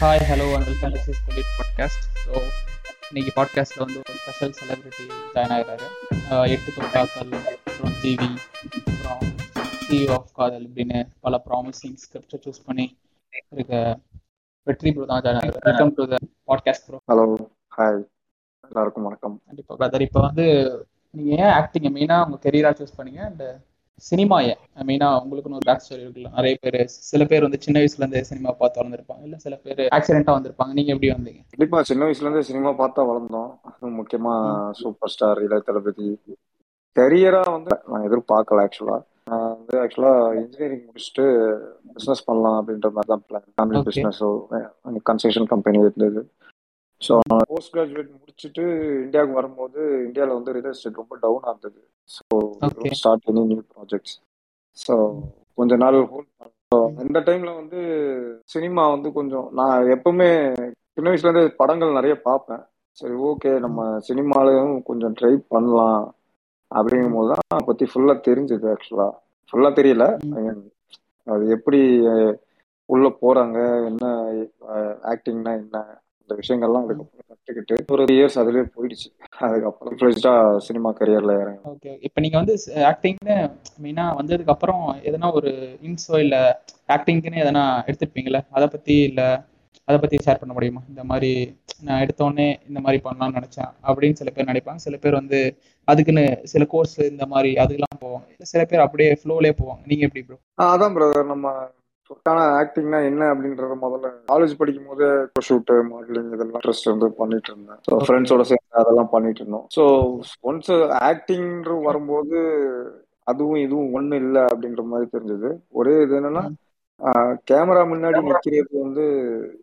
Hi hello and welcome to sis கொலிட் podcast so இன்னைக்கு பாட்காஸ்ட்டில் வந்து ஒரு ஸ்பெஷல் செலிபிரிட்டி ஜாயின் ஆகிறாரு எட்டு தொட்டாக்கள் அப்புறம் ஜிவி அப்புறம் சிஇஓ ஆஃப் காதல் இப்படின்னு பல ப்ராமிசிங் ஸ்கிரிப்டை சூஸ் பண்ணி இருக்க வெற்றி ப்ரோ தான் ஜாயின் ஆகிறார் welcome to the podcast bro hello hi எல்லாருக்கும் வணக்கம். கண்டிப்பாக பிரதர் இப்போ வந்து நீங்கள் ஏன் ஆக்டிங்கை மெயினாக உங்கள் கெரியராக சூஸ் பண்ணீங்க? அண்ட் சினிமா ஏன் மெயினாக உங்களுக்குன்னு ஒரு பேக் ஸ்டோரி இருக்குல்ல. நிறைய பேர் சில பேர் வந்து சின்ன வயசுல இருந்தே சினிமா பார்த்து வளர்ந்துருப்பாங்க. இல்லை சில பேர் ஆக்சிடென்ட்டாக வந்திருப்பாங்க. நீங்கள் எப்படி வந்தீங்க? கண்டிப்பா சின்ன வயசுல இருந்தே சினிமா பார்த்தா வளர்ந்தோம். முக்கியமா சூப்பர் ஸ்டார் இளைய தளபதி. கரியரா வந்து நான் எதிர்பார்க்கல ஆக்சுவலா நான் வந்து ஆக்சுவலா இன்ஜினியரிங் முடிச்சுட்டு பிசினஸ் பண்ணலாம் அப்படின்ற மாதிரி தான் பிளான் ஃபேமிலி. பிசினஸோ கன்ஸ்ட்ரக்ஷன் கம்பெனி இருந்தது. ஸோ போஸ்ட் கிராஜுவேட் முடிச்சுட்டு இந்தியாவுக்கு வரும்போது இந்தியாவில் வந்து ரியல் எஸ்டேட் ரொம்ப டவுனாக இருந்தது. So. Start any new projects so கொஞ்ச நாள் ஹோல்ட் அந்த டைம்ல வந்து சினிமா வந்து கொஞ்சம் நான் எப்பவுமே சின்ன வயசுல இருந்து படங்கள் நிறைய பார்ப்பேன். சரி ஓகே நம்ம சினிமாலையும் கொஞ்சம் ட்ரை பண்ணலாம் அப்படிங்கும் போது தான் அதை பத்தி ஃபுல்லா தெரிஞ்சது ஆக்சுவலா ஃபுல்லா தெரியல. அது எப்படி உள்ள போறாங்க என்ன ஆக்டிங்னா என்ன இந்த விஷயங்கள்லாம் அதுக்கப்புறம் கற்றுக்கிட்டு ஒரு இயர்ஸ் அதுலயே போயிடுச்சு. அதுக்கப்புறம் ஃபிளஜா சினிமா கரியர்ல இறங்க ஓகே இப்போ நீங்கள் வந்து ஆக்டிங்னு மெயினாக வந்ததுக்கு அப்புறம் எதனா ஒரு இன்ஸோ இல்லை ஆக்டிங்க்குன்னு எதனா எடுத்துருப்பீங்களா அதை பற்றி இல்லை அதை பற்றி ஷேர் பண்ண முடியுமா? இந்த மாதிரி நான் எடுத்தோடனே இந்த மாதிரி பண்ணலாம்னு நினச்சேன் அப்படின்னு சில பேர் நினைப்பாங்க. சில பேர் வந்து அதுக்குன்னு சில கோர்ஸ் இந்த மாதிரி அதுக்கெல்லாம் போவாங்க. சில பேர் அப்படியே ஃப்ளோலே போவாங்க. நீங்கள் எப்படி ப்ரோ அதான் பிரதர் நம்ம ஆனா ஆக்டிங்னா என்ன அப்படின்றத முதல்ல காலேஜ் படிக்கும் போது ஷூட்டு மாடலிங் இதெல்லாம் இன்ட்ரெஸ்ட் வந்து பண்ணிட்டு இருந்தேன். ஸோ. ஃப்ரெண்ட்ஸோட சேர்ந்து அதெல்லாம் பண்ணிட்டு இருந்தோம். ஸோ ஒன்ஸ் ஆக்டிங்ன்ற வரும்போது அதுவும் இதுவும் ஒண்ணு இல்லை அப்படின்ற மாதிரி தெரிஞ்சது. ஒரே இது என்னன்னா கேமரா முன்னாடி நிக்கிறது வந்து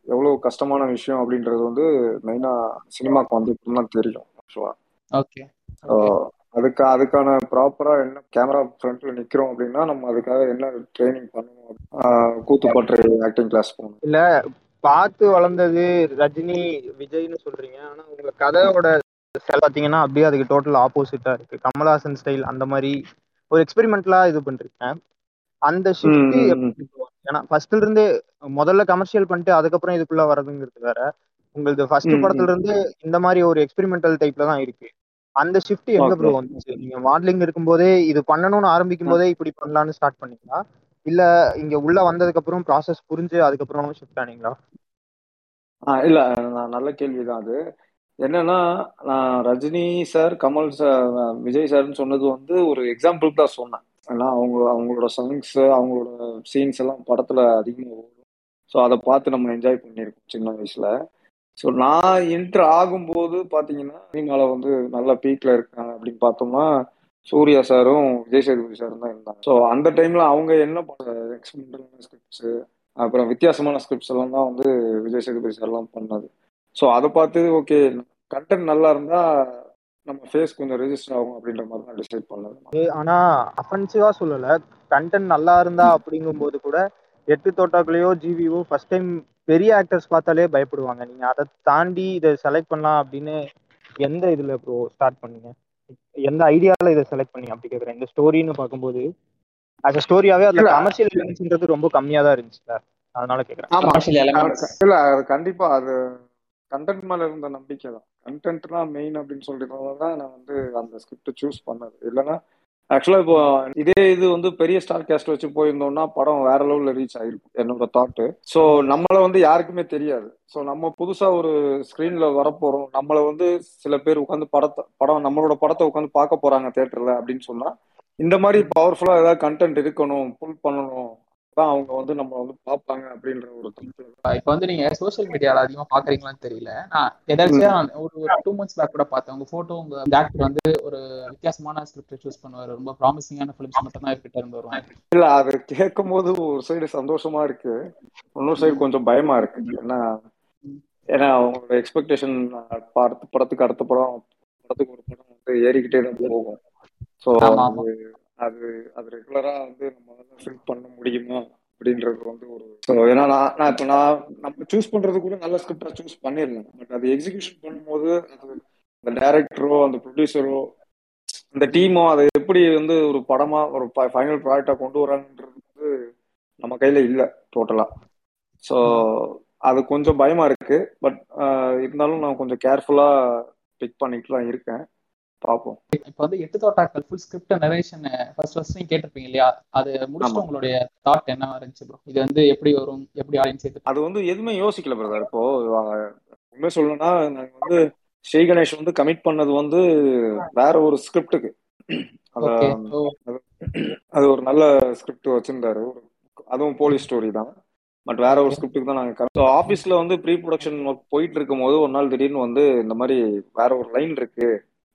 எவ்வளவு கஷ்டமான விஷயம் அப்படின்றது வந்து மெயினா சினிமாக்கு வந்து இப்பதான் தெரியும் ஆக்சுவலா அதுக்கு அதுக்கான ப்ராப்பரா என்ன கேமரா ஃப்ரண்ட்ல நிக்கிறோம் அப்படின்னா நம்ம அதுக்காக என்ன ட்ரைனிங் பண்ணணும் கூத்துப்பற்றை ஆக்டிங் கிளாஸ் போகணும். இல்ல பார்த்து வளர்ந்தது ரஜினி விஜய்னு சொல்றீங்க. ஆனா உங்க கதையோட பாத்தீங்கன்னா அப்படியே அதுக்கு டோட்டல் ஆப்போசிட்டா இருக்கு. கமலஹாசன் ஸ்டைல் அந்த மாதிரி ஒரு எக்ஸ்பெரிமெண்ட்லா இது பண்றீங்க அந்த ஷிஃப்ட். ஏன்னா ஃபர்ஸ்ட்ல இருந்தே முதல்ல கமர்ஷியல் பண்ணிட்டு அதுக்கப்புறம் இதுக்குள்ள வரதுங்கிறது வேற. உங்களது ஃபர்ஸ்ட். படத்துல இருந்து இந்த மாதிரி ஒரு எக்ஸ்பெரிமெண்டல் டைப்ல தான் இருக்கு. அந்த ஷிஃப்ட் எங்க. ப்ரோ வந்துச்சு? நீங்க மாடலிங் இருக்கும்போதே இது பண்ணணும்னு ஆரம்பிக்கும் போதே இப்படி பண்ணலாம்னு ஸ்டார்ட் பண்ணீங்களா? இல்ல இங்க உள்ள வந்ததுக்கு அப்புறம் ப்ராசஸ் புரிஞ்சு அதுக்கப்புறம் ஷிஃப்ட் ஆனீங்களா? இல்ல நல்ல கேள்விதான் அது. என்னன்னா நான் ரஜினி சார் கமல் சார் விஜய் சார்னு சொன்னது வந்து ஒரு எக்ஸாம்பிள் தான் சொன்னேன். ஏன்னா அவங்க அவங்களோட சாங்ஸ் அவங்களோட சீன்ஸ் எல்லாம் படத்துல அதிகமாக ஓடும். ஸோ அதை பார்த்து நம்ம என்ஜாய் பண்ணியிருக்கோம் சின்ன வயசுல. ஸோ நான் என்ட்ரு ஆகும்போது பார்த்தீங்கன்னா சினிமாவில் வந்து நல்ல பீக்கில் இருக்காங்க அப்படின்னு பார்த்தோம்னா சூர்யா சாரும் விஜய் சேதுபதி சாரும் தான் இருந்தாங்க. ஸோ அந்த டைமில் அவங்க என்ன எக்ஸ்பெரிமெண்டல் ஸ்கிரிப்ட்ஸ் அப்புறம் வித்தியாசமான ஸ்கிரிப்ட்ஸ் எல்லாம் தான் வந்து விஜய் சேதுபதி சார்லாம் பண்ணது ஸோ அதை பார்த்து ஓகே கண்டென்ட் நல்லா இருந்தால் நம்ம ஃபேஸ் கொஞ்சம் ரெஜிஸ்டர் ஆகும் அப்படின்ற மாதிரி தான் டிசைட் பண்ணது. ஆனால் அஃபென்சிவாக சொல்லலை. கண்டென்ட் நல்லா இருந்தா அப்படிங்கும்போது கூட எட்டு தோட்டாக்குள்ளேயோ ஜிவியோ ஃபர்ஸ்ட் டைம் பெரிய ஆக்டர்ஸ் பார்த்தாலே பயப்படுவாங்க. நீங்க அதை தாண்டி இதை செலக்ட் பண்ணலாம் அப்படின்னு எந்த இதுல ப்ரோ ஸ்டார்ட் பண்ணீங்க? எந்த ஐடியால இதை செலக்ட் பண்ணீங்க? அப்படி கேக்குறேன். இந்த ஸ்டோரின்னு பார்க்கும்போது as a ஸ்டோரியாவே அதுல. கமர்ஷியல் எலிமெண்ட்ஸ்ன்றது ரொம்ப கம்மியா தான் இருந்துச்சுல அதனால கேக்குறேன். இல்ல அது கண்டிப்பா அது கண்டென்ட் மேல இருந்த நம்பிக்கை தான். கண்டென்ட் தான் மெயின் அப்படின்னு சொல்றதுனால தான் நான் வந்து அந்த ஸ்கிரிப்ட் சூஸ் பண்ணது. இல்லைன்னா ஆக்சுவலா இப்போ இதே இது வந்து பெரிய ஸ்டார் கேஸ்ட் வச்சு போயிருந்தோம்னா படம் வேற லெவல்ல ரீச் ஆயிருக்கும் என்னோட தாட்டு ஸோ நம்மள வந்து யாருக்குமே தெரியாது. ஸோ நம்ம புதுசா ஒரு ஸ்கிரீன்ல வரப்போறோம். நம்மள வந்து சில பேர் உட்காந்து படத்தை படம் நம்மளோட படத்தை உட்காந்து பார்க்க போறாங்க தேட்டர்ல அப்படின்னு சொன்னா இந்த மாதிரி பவர்ஃபுல்லா ஏதாவது கண்டென்ட் இருக்கணும் புல் பண்ணணும் தான் அவங்க வந்து நம்ம வந்து பார்ப்பாங்க அப்படின்ற ஒரு இப்போ வந்து நீங்க சோஷியல் மீடியால அதிகமா பாக்குறீங்களான்னு தெரியல. நான் எதாச்சும் நான் ஒரு டூ மந்த்ஸ் பேக் கூட பார்த்தேன். உங்க போட்டோ உங்க ஆக்டர் வந்து ஒரு வித்தியாசமான ஸ்கிரிப்ட் சூஸ் பண்ணுவாரு. ரொம்ப ப்ராமிசிங்கான ஃபிலிம்ஸ் மட்டும் தான் கிட்ட இருந்து வரும் இல்ல அது கேட்கும் போது ஒரு சைடு சந்தோஷமா இருக்கு. இன்னொரு சைடு கொஞ்சம் பயமா இருக்கு. ஏன்னா ஏன்னா அவங்களோட எக்ஸ்பெக்டேஷன் அடுத்த படத்துக்கு அடுத்த படம் படத்துக்கு ஒரு படம் வந்து ஏறிக்கிட்டே தான் போகும். ஸோ. அது அது ரெகுலராக ரெகுலரா வந்து நம்ம ஃபில் பண்ண முடியுமா அப்படின்றது வந்து ஒரு ஸோ ஏன்னா நான் நான் இப்போ நான் நம்ம சூஸ் பண்றது கூட நல்ல ஸ்கிரிப்டா சூஸ் பண்ணிடலாம். பட் அது எக்ஸிகியூஷன் பண்ணும்போது அது அந்த டைரக்டரோ அந்த ப்ரொடியூசரோ அந்த டீமோ அதை எப்படி வந்து ஒரு படமா ஒரு ஃபைனல் ப்ராடக்டா கொண்டு வராங்கன்றது வந்து நம்ம கையில இல்லை டோட்டலா ஸோ அது கொஞ்சம் பயமா இருக்கு. பட் இருந்தாலும் நான் கொஞ்சம் கேர்ஃபுல்லா பிக் பண்ணிட்டு தான் இருக்கேன். பார்ப்போம் இப்போ வந்து Ettu Thottakkal full script narration first first நீங்க கேட்டிருப்பீங்க இல்லையா? அது முடிச்சுட்டு. உங்களுடைய தாட் என்ன இருந்துச்சு ப்ரோ இது வந்து எப்படி வரும்? எப்படி ஆடியன்ஸ் அது வந்து எதுவுமே யோசிக்கல பிரதர் இப்போ உண்மை சொல்லணும்னா நாங்க வந்து ஸ்ரீ கணேஷ் வந்து கமிட் பண்ணது வந்து வேற ஒரு ஸ்கிரிப்டுக்கு அத ஒரு நல்ல ஸ்கிரிப்ட் வச்சிருந்தாரு. அதுவும் போலீஸ் ஸ்டோரி தான். பட் வேற ஒரு ஸ்கிரிப்டுக்கு தான் நாங்க ஆஃபீஸ்ல வந்து ப்ரீ ப்ரொடக்ஷன் ஒர்க் போயிட்டு இருக்கும் போது ஒரு நாள் திடீர்னு வந்து இந்த மாதிரி வேற ஒரு லைன் இருக்கு.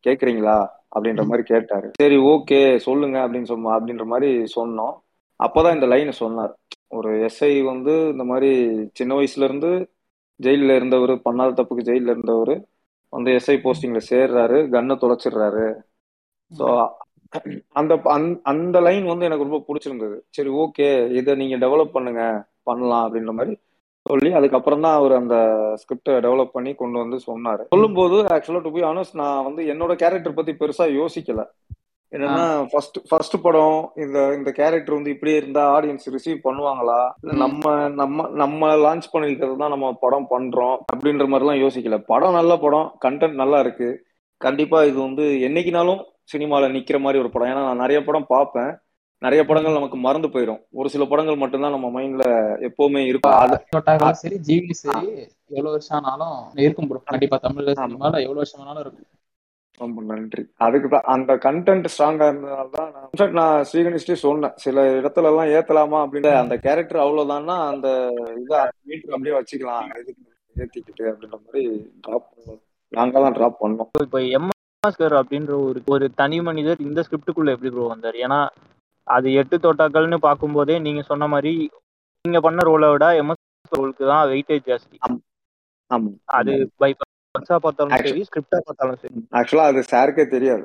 கேக்குறீங்களா? அப்படின்ற மாதிரி கேட்டாரு. சரி ஓகே சொல்லுங்க அப்படின்னு சொன்ன அப்படின்ற மாதிரி சொன்னோம். அப்பதான் இந்த லைனை சொன்னார். ஒரு எஸ்ஐ வந்து இந்த மாதிரி சின்ன வயசுல இருந்து ஜெயில்ல இருந்தவர் பண்ணாத தப்புக்கு ஜெயில்ல இருந்தவர் வந்து எஸ்ஐ போஸ்டிங்ல சேர்றாரு கன்னை தொலைச்சிடுறாரு ஸோ அந்த- அந்த லைன் வந்து எனக்கு ரொம்ப பிடிச்சிருந்தது. சரி ஓகே இதை நீங்க டெவலப் பண்ணுங்க பண்ணலாம் அப்படின்ற மாதிரி சொல்லி அதுக்கப்புறம் தான் அவர் அந்த ஸ்கிரிப்டை டெவலப் பண்ணி கொண்டு வந்து சொன்னாரு. சொல்லும்போது ஆக்சுவலா டு பி ஆனஸ்ட் நான் வந்து என்னோட கேரக்டர் பத்தி பெருசா யோசிக்கல. என்னன்னா ஃபர்ஸ்ட் ஃபர்ஸ்ட் படம் இந்த இந்த கேரக்டர் வந்து இப்படியே இருந்தா ஆடியன்ஸ் ரிசீவ் பண்ணுவாங்களா. நம்ம நம்ம நம்ம லான்ச் பண்ணிருக்கிறது தான் நம்ம படம் பண்றோம் அப்படின்ற மாதிரிலாம் யோசிக்கல. படம் நல்ல படம் கண்டென்ட் நல்லா இருக்கு. கண்டிப்பா இது வந்து என்னைக்குனாலும் சினிமால நிக்கிற மாதிரி ஒரு படம். ஏன்னா நான் நிறைய படம் பார்ப்பேன். நிறைய படங்கள் நமக்கு மறந்து போயிடும் ஒரு சில படங்கள் மட்டும்தான் நம்ம மைண்ட்ல எப்பவுமே இருக்கும். சரி ஜிவி சரி எவ்வளவு வருஷம் ஆனாலும் இருக்கும் ப்ரோ கண்டிப்பா தமிழ் சினிமால எவ்வளவு வருஷம் ஆனாலும் இருக்கும். ரொம்ப நன்றி. அதுக்கு தான் அந்த கண்டென்ட் ஸ்ட்ராங்கா இருந்ததுனால தான் நான் ஸ்ரீகணிஷ்டே சொன்னேன். சில இடத்துல எல்லாம் ஏத்தலாமா அப்படின்ற அந்த கேரக்டர் அவ்வளவுதான்னா அந்த இதை மீட்டர் அப்படியே வச்சுக்கலாம். எதுக்கு ஏத்திக்கிட்டு அப்படின்ற மாதிரி டிராப் பண்ணுவோம் நாங்க தான் டிராப் பண்ணோம். இப்போ எம்எஸ்கர் அப்படின்ற ஒரு ஒரு தனி மனிதர் இந்த ஸ்கிரிப்டுக்குள்ள எப்படி ப்ரோ வந்தார்? ஏன்னா அது எட்டு தோட்டாக்கள்னு பார்க்கும்போதே நீங்க சொன்ன மாதிரி நீங்க பண்ண ரோலை விட எம்எஸ் ரோலுக்கு தான் வெயிட்டேஜ் ஜாஸ்தி. ஆமா. அது பை பர்ஸா பார்த்தாலும் சரி ஸ்கிரிப்டா பார்த்தாலும் சரி. ஆக்சுவலா அது சாருக்கே தெரியாது.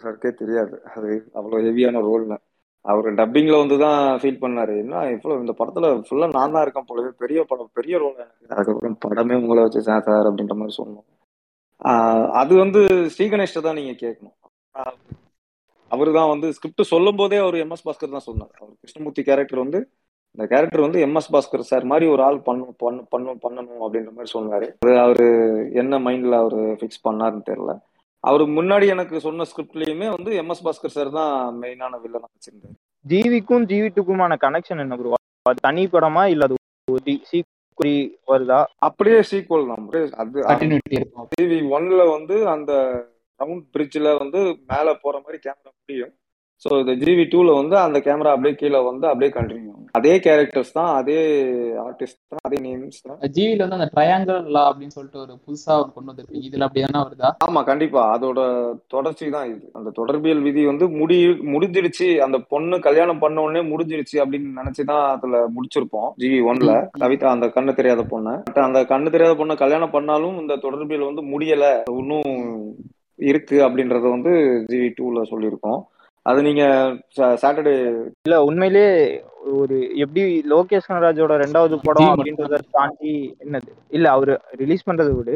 சாருக்கே தெரியாது. அது அவ்வளவு ஹெவியான ரோல்னு அவர் டப்பிங்ல வந்து தான் ஃபீல் பண்ணாரு. என்ன இவ்வளவு இந்த படத்துல ஃபுல்லா நான் தான் இருக்கேன் போலவே பெரிய படம் பெரிய ரோல் எனக்கு. அதுக்கப்புறம் படமே உங்களை வச்சு சார் சார் அப்படின்ற மாதிரி சொன்னோம் அது வந்து ஸ்ரீகணேஷ்ட தான் நீங்க கேட்கணும். அவர் தான் வந்து ஸ்கிரிப்ட் சொல்லும் போதே அவர் எம்எஸ் பாஸ்கர் தான் சொன்னார். அவர் கிருஷ்ணமூர்த்தி கேரக்டர் வந்து இந்த கேரக்டர் வந்து எம்எஸ் பாஸ்கர் சார் மாதிரி ஒரு ஆள் பண்ணும் பண்ணு பண்ணும் பண்ணணும் அப்படின்ற மாதிரி சொன்னாரு. அது அவரு என்ன மைண்ட்ல அவரு ஃபிக்ஸ் பண்ணாருன்னு தெரியல. அவர் முன்னாடி எனக்கு சொன்ன ஸ்கிரிப்ட்லயுமே வந்து எம்எஸ் பாஸ்கர் சார் தான் மெயினான வில்லனா வச்சிருந்தாரு. ஜிவிக்கும் ஜிவி டூக்குமான கனெக்ஷன் என்ன ப்ரோ அது தனி படமா இல்ல அது ஒரு சீக்குரி வருதா? அப்படியே சீக்வல் தான். அது டிவி ஒன்ல வந்து அந்த ரவுண்ட் பிரிட்ஜ்ல வந்து மேல போற மாதிரி கேமரா முடியும். ஸோ இந்த ஜிவி டூல வந்து அந்த கேமரா அப்படியே கீழே வந்து அப்படியே கண்டினியூ அதே கேரக்டர்ஸ் தான் அதே ஆர்டிஸ்ட் தான் அதே நேம்ஸ் தான். ஜிவில வந்து அந்த ட்ரையாங்கிள் லா அப்படின்னு சொல்லிட்டு ஒரு புதுசா ஒரு கொண்டு வந்திருப்பீங்க இதுல அப்படிதானே வருதா? ஆமா கண்டிப்பா. அதோட தொடர்ச்சி தான் இது. அந்த தொடர்பியல் விதி வந்து முடி முடிஞ்சிடுச்சு. அந்த பொண்ணு கல்யாணம் பண்ண உடனே முடிஞ்சிடுச்சு அப்படின்னு நினைச்சுதான் அதுல முடிச்சிருப்போம் ஜிவி ஒன்ல. கவிதா அந்த கண்ணு தெரியாத பொண்ணு. பட் அந்த கண்ணு தெரியாத பொண்ணை கல்யாணம் பண்ணாலும் இந்த தொடர்பியல் வந்து முடியல. இன்னும் இருக்கு அப்படின்றத வந்து ஜிவி டூல சொல்லியிருக்கோம். அது நீங்க சாட்டர்டே இல்ல உண்மையிலே ஒரு எப்படி லோகேஷ் கனராஜோட ரெண்டாவது படம் அப்படின்றத தாண்டி என்னது? இல்ல அவரு ரிலீஸ் பண்றதை விட.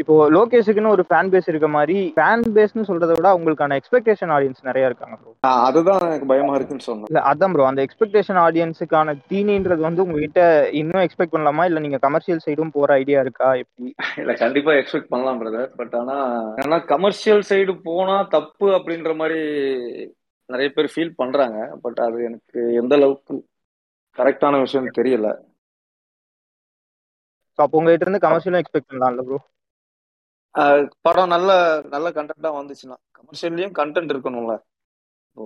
இப்போ லோகேஷுக்குன்னு ஒரு ஃபேன் பேஸ் இருக்க மாதிரி ஃபேன் பேஸ்னு சொல்றதை விட அவங்களுக்கான எக்ஸ்பெக்டேஷன் ஆடியன்ஸ் நிறைய இருக்காங்க ப்ரோ அதுதான் எனக்கு பயமா இருக்குன்னு சொன்னேன். இல்ல அதான் ப்ரோ அந்த எக்ஸ்பெக்டேஷன் ஆடியன்ஸுக்கான தீனின்றது வந்து உங்ககிட்ட இன்னும் எக்ஸ்பெக்ட் பண்ணலாமா? இல்ல நீங்க கமர்ஷியல் சைடும் போற ஐடியா இருக்கா? எப்படி? இல்ல கண்டிப்பா எக்ஸ்பெக்ட் பண்ணலாம் பிரதர் பட் ஆனா ஏன்னா கமர்ஷியல் சைடு போனா தப்பு அப்படின்ற மாதிரி நிறைய பேர் ஃபீல் பண்றாங்க பட் அது எனக்கு எந்த அளவுக்கு கரெக்டான விஷயம் தெரியல. அப்போ உங்ககிட்ட இருந்து கமர்ஷியலும் எக்ஸ்பெக்ட் பண்ணலாம்ல ப்ரோ படம் நல்ல நல்ல கண்டென்ட்டா வந்துச்சுன்னா கமர்ஷியல்லையும் கண்டென்ட் இருக்கணும்ல. ஓ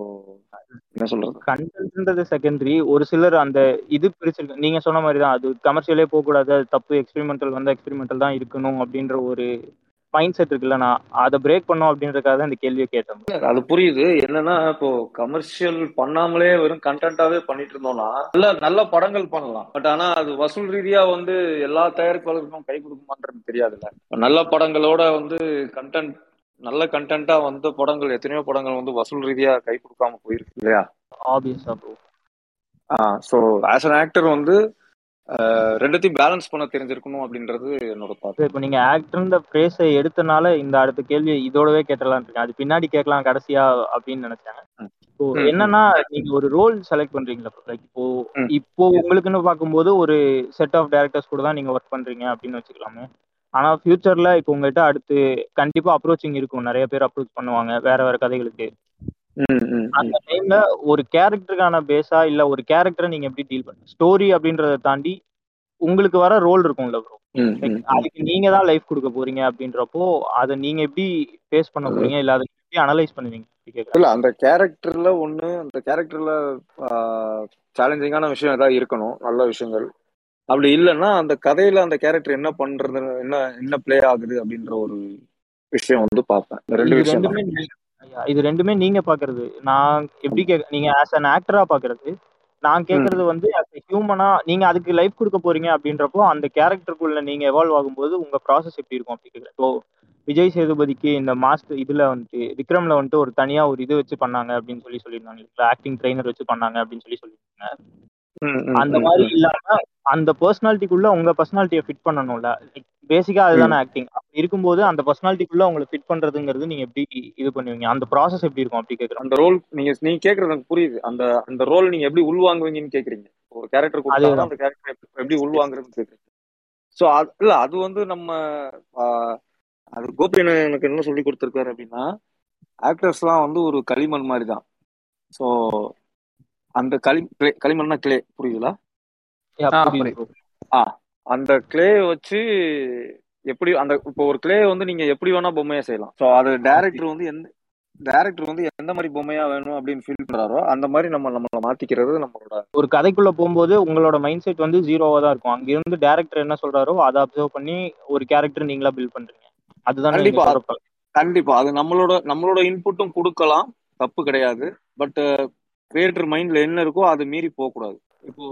என்ன சொல்றது? கண்டென்ட்ன்றது செகண்டரி ஒரு சிலர் அந்த இது பிரிச்சிருக்கு நீங்க சொன்ன மாதிரி தான் அது கமர்ஷியலே போகக்கூடாது அது தப்பு எக்ஸ்பெரிமெண்டல் வந்து எக்ஸ்பெரிமெண்டல் தான் இருக்கணும் அப்படின்ற ஒரு மைண்ட் செட் இருக்குல்ல நான் அதை பிரேக் பண்ணும் அப்படின்றதுக்காக தான் இந்த கேள்வியை bro. அது புரியுது. என்னன்னா இப்போ கமர்ஷியல் பண்ணாமலே வெறும் கண்டென்ட்டாவே பண்ணிட்டு இருந்தோம்னா நல்ல நல்ல படங்கள் பண்ணலாம். பட் ஆனா அது வசூல் ரீதியா வந்து எல்லா தயாரிப்பாளருக்கும் கை கொடுக்குமான்றது தெரியாதுல்ல. நல்ல படங்களோட வந்து கண்டென்ட் நல்ல கண்டென்ட்டா வந்த படங்கள் எத்தனையோ படங்கள் வந்து வசூல் ரீதியா கை கொடுக்காம போயிருக்கு இல்லையா? ஆப்வியஸா bro so as an actor வந்து ரெண்டுத்தையும் பேலன்ஸ் பண்ண தெரிஞ்சிருக்கணும் அப்படின்றது என்னோட தாட் இப்போ நீங்க ஆக்டர்ன்ற பிரேஸை எடுத்தனால இந்த அடுத்த கேள்வி இதோடவே கேட்டலாம் இருக்கேன் அது பின்னாடி கேட்கலாம் கடைசியா அப்படின்னு நினைச்சேன் ம். இப்போ. என்னன்னா நீங்க ஒரு ரோல் செலக்ட் பண்றீங்களா லைக் இப்போ. இப்போ உங்களுக்குன்னு பார்க்கும்போது ஒரு செட் ஆஃப் டேரக்டர்ஸ் கூட தான் நீங்க ஒர்க் பண்றீங்க அப்படின்னு வச்சுக்கலாமே ஆனா ஃபியூச்சர்ல இப்போ உங்ககிட்ட அடுத்து கண்டிப்பா அப்ரோச்சிங் இருக்கும் நிறைய பேர் அப்ரோச் பண்ணுவாங்க வேற வேற கதைகளுக்கு. அந்த டைம்ல ஒரு கேரக்டருக்கான பேஸா இல்ல ஒரு கேரக்டரை நீங்க எப்படி டீல் பண்ண ஸ்டோரி அப்படின்றத தாண்டி உங்களுக்கு வர ரோல் இருக்கும்ல ப்ரோ. அதுக்கு நீங்க தான் லைஃப் கொடுக்க போறீங்க அப்படின்றப்போ அதை நீங்க எப்படி ஃபேஸ் பண்ண போறீங்க? இல்ல அதை எப்படி அனலைஸ் பண்ணுவீங்க? இல்ல அந்த கேரக்டர்ல ஒண்ணு அந்த கேரக்டர்ல சேலஞ்சிங்கான விஷயம் ஏதாவது இருக்கணும் நல்ல விஷயங்கள். அப்படி இல்லைன்னா அந்த கதையில அந்த கேரக்டர் என்ன பண்றது என்ன என்ன ப்ளே ஆகுது அப்படின்ற ஒரு விஷயம் வந்து பார்ப்பேன். ரெண்டு விஷயம் இது ரெண்டுமே நீங்க பாக்குறது. நான் எப்படி கேக்க நீங்க ஆஸ் அன் ஆக்டரா பாக்குறது. நான் கேக்குறது வந்து ஹியூமனா நீங்க அதுக்கு லைஃப் கொடுக்க போறீங்க அப்படின்றப்போ அந்த கேரக்டருக்குள்ள நீங்க எவால்வ் ஆகும்போது உங்க ப்ராசஸ் எப்படி இருக்கும் அப்படி கேக்குறேன். இப்போ விஜய் சேதுபதிக்கு இந்த மாஸ்டர் இதுல வந்துட்டு விக்ரம்ல வந்துட்டு ஒரு தனியா ஒரு இது வச்சு பண்ணாங்க அப்படின்னு சொல்லி சொல்லியிருந்தாங்க ஆக்டிங் ட்ரைனர் வச்சு பண்ணாங்க அப்படின்னு சொல்லி சொல்லியிருந்தாங்க. அந்த மாதிரி. இல்லாம அந்த பர்சனாலிட்டிக்குள்ள உங்க பர்சனாலிட்டியை ஃபிட் பண்ணணும்ல. பேசிக்கா அதுதானே ஆக்டிங் அப்படி இருக்கும்போது அந்த பர்சனாலிட்டிக்குள்ள உங்களை ஃபிட் பண்றதுங்கிறது நீங்க எப்படி இது பண்ணுவீங்க? அந்த ப்ராசஸ் எப்படி இருக்கும் அப்படி கேக்குறேன். அந்த ரோல் நீங்க நீங்க கேக்குறது எனக்கு புரியுது. அந்த அந்த ரோல் நீங்க எப்படி உள்வாங்குவீங்கன்னு கேக்குறீங்க. ஒரு கேரக்டர் அதேதான். அந்த கேரக்டர் எப்படி உள்வாங்குறதுன்னு கேக்குறீங்க. ஸோ அது இல்ல அது வந்து நம்ம அது கோபியன் எனக்கு என்ன சொல்லி கொடுத்துருக்காரு அப்படின்னா ஆக்டர்ஸ்லாம் வந்து ஒரு களிமண் மாதிரி தான் ஸோ அந்த களி களிமண்னா கிளே புரியுதுங்களா? அந்த கிளே வச்சு எப்படி அந்த இப்போ ஒரு கிளே வந்து நீங்க எப்படி வேணா பொம்மையா செய்யலாம். ஸோ அது டைரக்டர் வந்து எந்த டைரக்டர் வந்து எந்த மாதிரி பொம்மையா வேணும் அப்படின்னு ஃபீல் பண்றாரோ அந்த மாதிரி நம்ம நம்மளை மாத்திக்கிறது நம்மளோட ஒரு கதைக்குள்ள போகும்போது உங்களோட மைண்ட் செட் வந்து ஜீரோவா தான் இருக்கும். அங்க இருந்து டேரக்டர் என்ன சொல்றாரோ அதை அப்சர்வ் பண்ணி ஒரு கேரக்டர் நீங்களா பில்ட் பண்றீங்க. அதுதான் கண்டிப்பா. கண்டிப்பா. அது நம்மளோட நம்மளோட இன்புட்டும் கொடுக்கலாம். தப்பு கிடையாது. பட் கிரியேட்டர் மைண்ட்ல என்ன இருக்கோ அது மீறி போக கூடாது இப்போ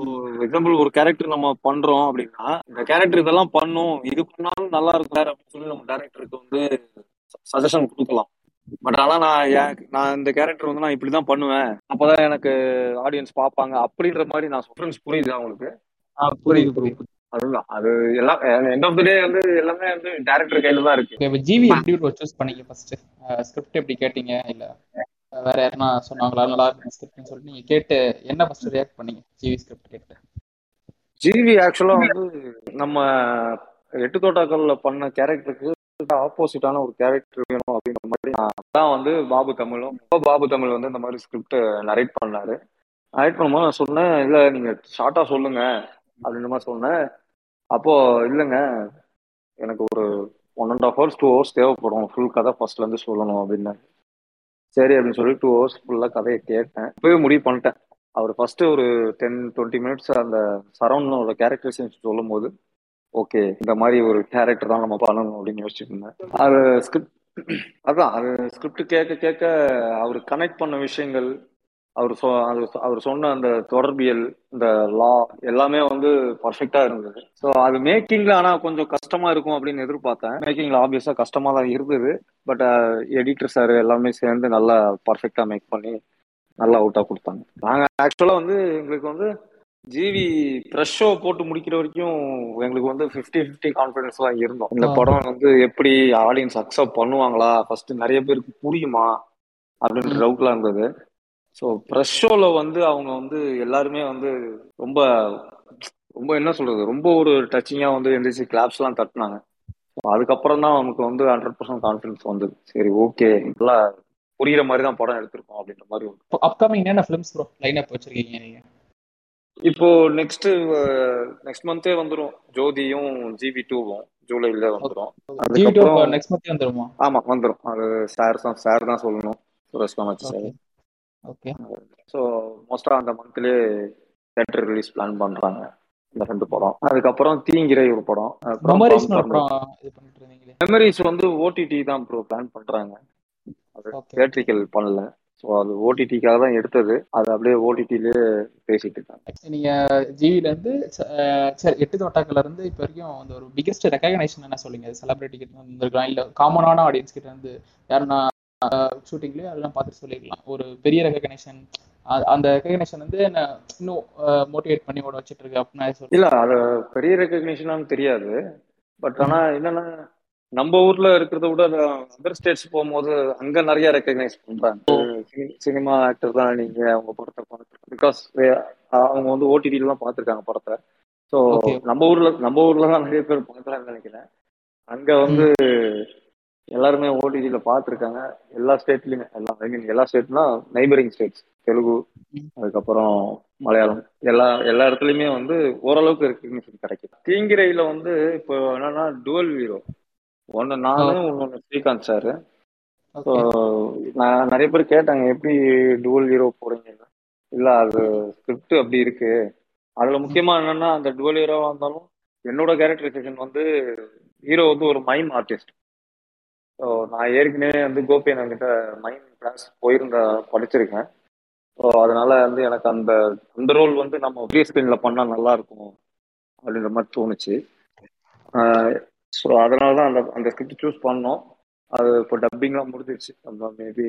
எக்ஸாம்பிள் ஒரு கேரக்டர் நம்ம பண்றோம் அப்படின்னா இந்த கேரக்டர் இதெல்லாம் பண்ணும் இது பண்ணாலும் நல்லா இருக்கும் அப்படின்னு சொல்லி நம்ம டேரக்டருக்கு வந்து சஜஷன் கொடுக்கலாம். பட் ஆனா நான் நான் இந்த கேரக்டர் வந்து நான் இப்படிதான் பண்ணுவேன். அப்பதான் எனக்கு ஆடியன்ஸ் பார்ப்பாங்க. அப்படின்ற மாதிரி நான் சொல்றேன். புரியுது அவங்களுக்கு புரியுது புரியுது. அதுதான். அது எல்லாம் எண்ட் ஆஃப் த டே வந்து எல்லாமே வந்து டேரக்டர் கையில தான் இருக்கு. இப்போ ஜிவி எப்படி சூஸ் பண்ணீங்க ஃபர்ஸ்ட் ஸ்கிரிப்ட் எப்படி கேட்டீங்க? இல்ல? வேற யாருன்னா சொன்னாங்களா? நல்லா இருக்கு ஸ்கிரிப்ட்னு சொல்லிட்டு நீங்க கேட்டு என்ன ஃபர்ஸ்ட் ரியாக்ட் பண்ணீங்க? ஜிவி ஸ்கிரிப்ட் கேட்டு. ஜிவி ஆக்சுவலா வந்து நம்ம எட்டு தோட்டாக்கல்ல பண்ண கேரக்டருக்கு ஆப்போசிட்டான ஒரு கேரக்டர் வேணும் அப்படின்ற மாதிரி தான் வந்து பாபு தமிழும் பாபு தமிழ் வந்து இந்த மாதிரி ஸ்கிரிப்ட் நரேட் பண்ணாரு. நரேட் பண்ணும்போது நான் சொன்னேன் இல்ல நீங்க ஷார்ட்டா சொல்லுங்க அப்படின்ற மாதிரி சொன்னேன். அப்போ இல்லைங்க எனக்கு ஒரு one and half hours two hours தேவைப்படும். ஃபுல் கதை ஃபர்ஸ்ட்ல இருந்து சொல்லணும் அப்படின்னு சரி அப்படின்னு சொல்லி டூ ஹவர்ஸ் ஃபுல்லா கதையை கேட்டேன். இப்பவே முடிவு பண்ணிட்டேன். அவர் ஃபர்ஸ்ட் ஒரு டென் டுவெண்ட்டி மினிட்ஸ் அந்த சரௌண்டோட கேரக்டரைசேஷன் சொல்லும் போது ஓகே இந்த மாதிரி ஒரு கேரக்டர் தான் நம்ம பண்ணணும் அப்படின்னு யோசிச்சுட்டு இருந்தேன். அது ஸ்கிரிப்ட் அதான் அது ஸ்கிரிப்ட் கேட்க கேட்க அவர் கனெக்ட் பண்ண விஷயங்கள் அவர் சொ அவர் சொன்ன அந்த தொடர்பியல் இந்த லா எல்லாமே வந்து பர்ஃபெக்டா இருந்தது. ஸோ அது மேக்கிங்ல ஆனா கொஞ்சம் கஷ்டமா இருக்கும் அப்படின்னு எதிர்பார்த்தேன். மேக்கிங்ல ஆப்வியஸா கஷ்டமா தான் இருந்தது. பட் எடிட்டர் சார் எல்லாமே சேர்ந்து நல்லா பர்ஃபெக்டா மேக் பண்ணி நல்லா அவுட்டா கொடுத்தாங்க. நாங்க ஆக்சுவலா வந்து எங்களுக்கு வந்து ஜிவி ப்ரெஷ் ஷோ போட்டு முடிக்கிற வரைக்கும் எங்களுக்கு வந்து 50 50 கான்ஃபிடன்ஸ் தான் இருந்தோம். இந்த. படம் வந்து எப்படி ஆடியன்ஸ் அக்செப்ட் பண்ணுவாங்களா? ஃபர்ஸ்ட் நிறைய பேருக்கு புரியுமா? அப்படின்ற. டவுட்லாம் இருந்தது. ஸோ ப்ரெஷ் ஷோல வந்து அவங்க வந்து எல்லாருமே வந்து ரொம்ப ரொம்ப என்ன சொல்றது ரொம்ப ஒரு டச்சிங்கா வந்து எந்திரிச்சு கிளாப்ஸ்லாம் தட்டினாங்க. அதுக்கப்புறம் தான் நமக்கு வந்து ஹண்ட்ரட் பர்சன்ட் கான்ஃபிடன்ஸ் வந்தது. சரி ஓகே நல்லா புரியுற மாதிரி தான் படம் எடுத்திருக்கோம் அப்படின்ற மாதிரி இப்போ அப்கமிங் என்னென்ன ஃபிலிம்ஸ் ப்ரோ லைன் அப் வச்சிருக்கீங்க நீங்க? இப்போ நெக்ஸ்ட் நெக்ஸ்ட் மந்தே வந்துரும். ஜோதியும் ஜிபி டூவும் ஜூலைல வந்துரும். அதுக்கப்புறம் நெக்ஸ்ட் மந்த் வந்துருமா? ஆமா வந்துரும். அது சார் தான் சார் தான் சொல்லணும். Suresh Kamatchi sir okay so மோஸ்டா அந்த மந்த்லயே தேட்டர் ரிலீஸ் பிளான் பண்றாங்க. இந்த ரெண்டு படம். அதுக்கப்புறம் தீங்கிரை ஒரு படம். மெமரிஸ் வந்து ஓடிடி தான் ப்ரோ பிளான் பண்றாங்க. அது ஓகே தியேட்ரிக்கல் பண்ணல. ஸோ அது ஓடிடிக்காக தான் எடுத்தது. அது அப்படியே ஓடிடிலே பேசிட்டு இருக்காங்க. நீங்க ஜிவில இருந்து சரி எட்டு தோட்டாக்கள்ல இருந்து இப்போ வரைக்கும் அந்த ஒரு பிகெஸ்ட் ரெக்கக்னைசேஷன் என்ன சொல்லுங்க செலிபிரிட்டி கிட்ட இருந்திருக்கலாம் இல்ல காமனான ஆடியன்ஸ் கிட்ட இருந்து யாருன்னா ஷூட்டிங்லேயே அதெல்லாம் பார்த்து சொல்லிக்கலாம் ஒரு பெரிய ரெகக்னேஷன் அந்த ரெகக்னேஷன் வந்து என்ன இன்னும் மோட்டிவேட் பண்ணி ஓட வச்சுட்டு இருக்கு அப்படின்னு இல்ல அது பெரிய ரெக்கக்னிஷனான்னு தெரியாது. பட் ஆனா என்னன்னா நம்ம ஊர்ல இருக்கிறத விட அதர் ஸ்டேட்ஸ் போகும்போது அங்க நிறைய ரெக்கக்னைஸ் பண்றாங்க. சினிமா ஆக்டர் தான் நீங்க அவங்க படத்தை பார்த்து பிகாஸ் அவங்க வந்து ஓடிடில தான் பார்த்துருக்காங்க படத்தை. ஸோ. நம்ம ஊர்ல நம்ம ஊர்ல தான் நிறைய பேர் பார்க்கலாம்னு நினைக்கிறேன். அங்க வந்து எல்லாருமே ஓடிடில பார்த்துருக்காங்க எல்லா ஸ்டேட்லயுமே எல்லா ஐ மீன் எல்லா ஸ்டேட்னா நைபரிங் ஸ்டேட்ஸ் தெலுங்கு. அதுக்கப்புறம் மலையாளம். எல்லா எல்லா இடத்துலயுமே வந்து ஓரளவுக்கு ரெக்கக்னிஷன் கிடைக்குது. தீங்கிரையில வந்து இப்போ என்னன்னா டுவல் ஹீரோ ஒன்னு நானு இன்னொன்னு ஸ்ரீகாந்த் சார். நான் நிறைய பேர் கேட்டாங்க எப்படி டுவல் ஹீரோ போறீங்கன்னு இல்ல அது ஸ்கிரிப்ட் அப்படி இருக்கு. அதுல முக்கியமா என்னன்னா அந்த டுவல் ஹீரோவா இருந்தாலும் என்னோட கேரக்டரைசேஷன் வந்து ஹீரோ வந்து ஒரு மைம் ஆர்டிஸ்ட் ஸோ நான் ஏற்கனவே வந்து கோபி கிட்ட மைண்ட் கிளாஸ் போயிருந்த படிச்சிருக்கேன். ஸோ அதனால வந்து எனக்கு அந்த அந்த ரோல் வந்து நம்ம பெரிய ஸ்க்ரீனில் பண்ணால் நல்லா இருக்கும் அப்படின்ற மாதிரி தோணுச்சு. ஸோ அதனால தான் அந்த அந்த ஸ்கிரிப்ட் சூஸ் பண்ணோம். அது இப்போ டப்பிங்லாம் முடிஞ்சிருச்சு. அந்த மேபி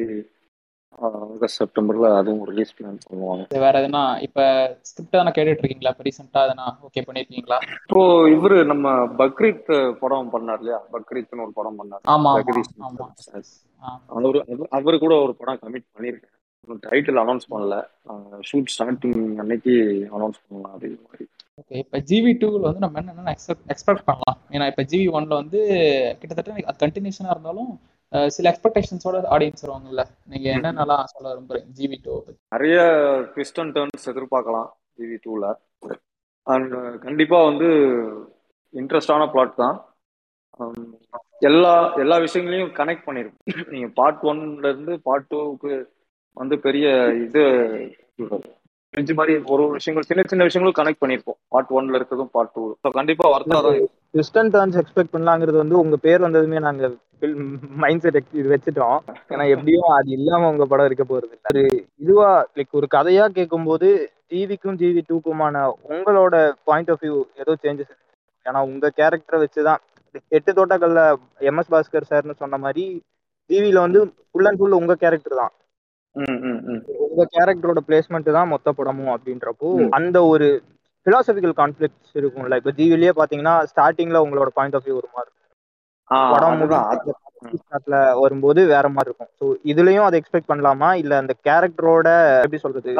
ஆகஸ்ட் செப்டம்பர்ல அதுவும் ரிலீஸ் பிளான் பண்ணுவாங்க. வேற எதுனா இப்ப ஸ்கிரிப்ட் தானே கேட்டுட்டு இருக்கீங்களா இப்போ ரீசெண்டா எதனா ஓகே பண்ணிருக்கீங்களா? இப்போ இவரு நம்ம பக்ரீத் படம் பண்ணார் இல்லையா? பக்ரீத்னு ஒரு படம் பண்ணார். ஆமா அவரு அவரு- கூட ஒரு படம் கமிட் பண்ணியிருக்கேன் டைட்டில் அனௌன்ஸ் பண்ணல. ஷூட் ஸ்டார்டிங் அன்னைக்கு அனௌன்ஸ் பண்ணலாம் அப்படிங்கிற மாதிரி. ஓகே இப்போ ஜிவி டூவில் வந்து நம்ம என்னென்ன எக்ஸ்பெக்ட் எக்ஸ்பெக்ட் பண்ணலாம்? ஏன்னா இப்போ ஜிவி ஒன்ல வந்து கிட்டத்தட்ட கண்டினியூஷனாக இருந்தாலும் சில எக்ஸ்பெக்டேஷன்ஸோட ஆடியன்ஸ் வருவாங்கல்ல. நீங்க என்னென்னலாம் சொல்ல விரும்புறீங்க? ஜிவி டூ நிறைய ட்விஸ்ட் அண்ட் டர்ன்ஸ் எதிர்பார்க்கலாம் டிவி டூல அண்ட் கண்டிப்பா வந்து இன்ட்ரெஸ்டான பிளாட் தான். எல்லா எல்லா விஷயங்களையும் கனெக்ட் பண்ணிருக்கும். நீங்க பார்ட் ஒன்ல இருந்து பார்ட் டூக்கு வந்து பெரிய இது பிரிட்ஜ் மாதிரி ஒரு ஒரு விஷயங்கள் சின்ன சின்ன விஷயங்களும் கனெக்ட் பண்ணிருப்போம் பார்ட் ஒன்ல இருக்கிறதும் பார்ட் டூ ஸோ கண்டிப்பா ஒர்த்தா தான் டர்ன்ஸ் எக்ஸ்பெக்ட் பண்ணலாங்கிறது வந்து உங்க பேர் வந்ததுமே நாங்க மைண்ட் செட் இது வச்சுட்டோம். ஏன்னா எப்படியும் அது இல்லாம உங்க படம் இருக்க போறது இல்ல. ஒரு இதுவா லைக் ஒரு கதையா கேட்கும்போது ஜிவிக்கும் ஜிவி டூக்குமான உங்களோட பாயிண்ட் ஆஃப் வியூ ஏதோ சேஞ்சஸ் ஏன்னா உங்க கேரக்டரை வச்சுதான். எட்டு தோட்டக்கல்ல எம் எஸ் பாஸ்கர் சார்னு சொன்ன மாதிரி டிவில வந்து ஃபுல் அண்ட் ஃபுல் உங்க கேரக்டர் தான். உங்க கேரக்டரோட பிளேஸ்மெண்ட் தான் மொத்த படமும் அப்படின்றப்போ. அந்த ஒரு பிலாசபிக்கல் கான்ஃபிளிக்ஸ் இருக்கும்ல. இப்போ ஜிவிலேயே பாத்தீங்கன்னா ஸ்டார்டிங்ல உங்களோட பாயிண்ட் ஆஃப் வியூ ஒரு மாதிரி இருக்கும். ஆ, படம் அதுதான். அது- முடிச்சுல வரும்போது வேற மாதிரி இருக்கும். ஸோ இதுலயும் அதை எக்ஸ்பெக்ட் பண்ணலாமா? இல்ல அந்த கேரக்டரோட எப்படி சொல்றது?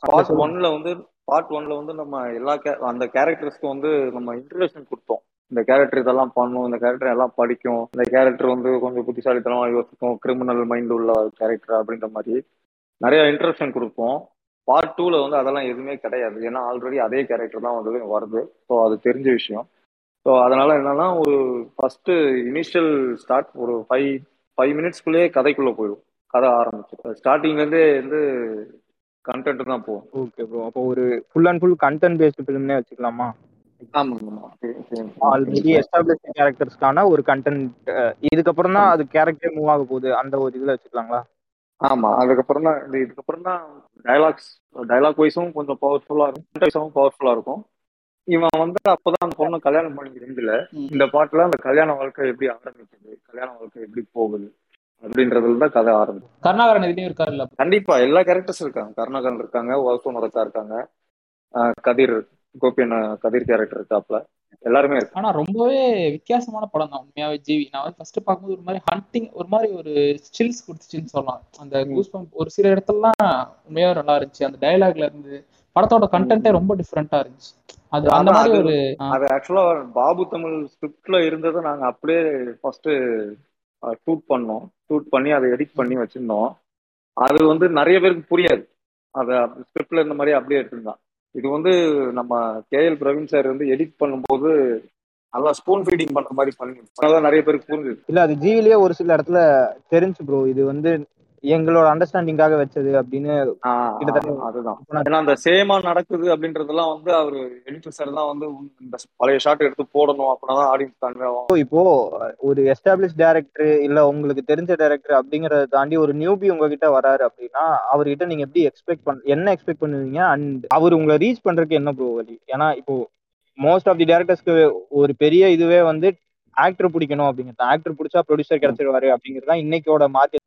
பார்ட் ஒன்ல வந்து பார்ட் ஒன்ல வந்து நம்ம எல்லா அந்த கேரக்டர்ஸ்க்கு வந்து நம்ம இன்ட்ரடக்ஷன் கொடுத்தோம். இந்த கேரக்டர் இதெல்லாம் பண்ணும் இந்த கேரக்டர் எல்லாம் படிக்கும். இந்த கேரக்டர் வந்து கொஞ்சம் புத்திசாலித்தனமாக யோசிக்கும் கிரிமினல் மைண்ட் உள்ள கேரக்டர் அப்படின்ற மாதிரி நிறைய இன்ட்ரெஸ்டன் கொடுப்போம். பார்ட் டூல வந்து அதெல்லாம் எதுவுமே கிடையாது. ஏன்னா ஆல்ரெடி அதே கேரக்டர் தான் வந்து வருது. ஸோ அது தெரிஞ்ச விஷயம். ஸோ அதனால என்னன்னா ஒரு ஃபர்ஸ்ட் இனிஷியல் ஸ்டார்ட் ஒரு ஃபைவ் ஃபைவ் மினிட்ஸ்க்குள்ளேயே கதைக்குள்ள போயிடும். கதை ஆரம்பிச்சு ஸ்டார்டிங்லேருந்தே வந்து கண்டென்ட் தான் போகும். ஓகே ப்ரோ அப்போ ஒரு full and full content based ஃபிலிம்னே வச்சுக்கலாமா? ஆல்ரெடி எஸ்டாப்ளிஷ் கேரக்டர்ஸ்க்கான ஒரு கண்டென்ட் இதுக்கப்புறம் தான் அது கேரக்டர் மூவ் ஆக போகுது அந்த ஒரு இதுல வச்சுக்கலாங்களா? ஆமா அதுக்கப்புறம் தான் இந்த இதுக்கப்புறம் தான் டைலாக்ஸ் டைலாக் வைஸும் கொஞ்சம் பவர்ஃபுல்லா இருக்கும் வைஸும் பவர்ஃபுல்லா இருக்கும். இவன் வந்து அப்பதான் அந்த பொண்ணு கல்யாணம் பண்ணி இருந்துல இந்த பாட்டுல அந்த கல்யாண வாழ்க்கை எப்படி ஆரம்பிக்குது கல்யாண வாழ்க்கை எப்படி போகுது அப்படின்றதுல தான் கதை ஆரம்பிக்கும். கருணாகரன் இதுலயும் இருக்காருல்ல கண்டிப்பா எல்லா கேரக்டர்ஸ் இருக்காங்க. கருணாகரன் இருக்காங்க வல்சோனரத்தா இருக்காங்க ஆஹ் கதிர் கோபியன் கதிர் கேரக்டர் இருக்காப்ல. எல்லாருமே இருக்கு. ஆனா ரொம்பவே வித்தியாசமான படம் தான். உண்மையாவே ஜிவி. நான் வந்து ஃபர்ஸ்ட் பார்க்கும்போது ஒரு மாதிரி ஹண்டிங் ஒரு மாதிரி ஒரு சில்ஸ் கொடுத்துச்சுன்னு சொல்லலாம். அந்த. கூஸ் ஒரு சில இடத்துலலாம் உண்மையாவே நல்லா இருந்துச்சு. அந்த டயலாக்ல இருந்து படத்தோட கண்டென்ட்டே ரொம்ப டிஃப்ரெண்டா இருந்துச்சு. அது அந்த மாதிரி ஒரு அது ஆக்சுவலா பாபு தமிழ் ஸ்கிரிப்ட்ல இருந்ததை நாங்க அப்படியே ஃபர்ஸ்ட் ஷூட் பண்ணோம். ஷூட் பண்ணி அதை எடிட் பண்ணி வச்சிருந்தோம். அது வந்து நிறைய பேருக்கு புரியாது. அத ஸ்கிரிப்ட்ல இருந்த மாதிரி அப்படியே எடுத்திருந்தான் இது வந்து நம்ம கேஎல் பிரவீன் சார் வந்து எடிட் பண்ணும்போது நல்லா ஸ்பூன் ஃபீடிங் பண்ற மாதிரி பண்ணி அதான் நிறைய பேருக்கு புரிஞ்சுது. இல்ல அது ஜீவிலேயே ஒரு சில இடத்துல தெரிஞ்சு ப்ரோ இது வந்து எங்களோட அண்டர்ஸ்டாண்டிங்காக வச்சது அப்படின்னு கிட்டத்தட்ட அதுதான். அந்த சேமா நடக்குது அப்படின்றதெல்லாம் வந்து அவரு எடிட்டர் சார் தான் வந்து இந்த பழைய ஷாட் எடுத்து போடணும் அப்படின்னா ஆடியன்ஸ் தாங்க இப்போ ஒரு எஸ்டாப்ளிஷ் டைரக்டர் இல்ல உங்களுக்கு தெரிஞ்ச டைரக்டர் அப்படிங்கறத தாண்டி ஒரு நியூபி உங்ககிட்ட வராரு அப்படின்னா அவர்கிட்ட நீங்க எப்படி எக்ஸ்பெக்ட் பண்ண என்ன எக்ஸ்பெக்ட் பண்ணுவீங்க? அண்ட் அவர் உங்களை ரீச் பண்றதுக்கு என்ன ப்ரோ வழி? ஏன்னா இப்போ மோஸ்ட் ஆஃப் தி டேரக்டர்ஸ்க்கு ஒரு பெரிய இதுவே வந்து ஆக்டர் பிடிக்கணும் அப்படிங்கிறது ஆக்டர் பிடிச்சா ப்ரொடியூசர் கிடைச்சிருவாரு அப்படிங்கிறது தான் இன்னைக்கோட மார்க்கெட்.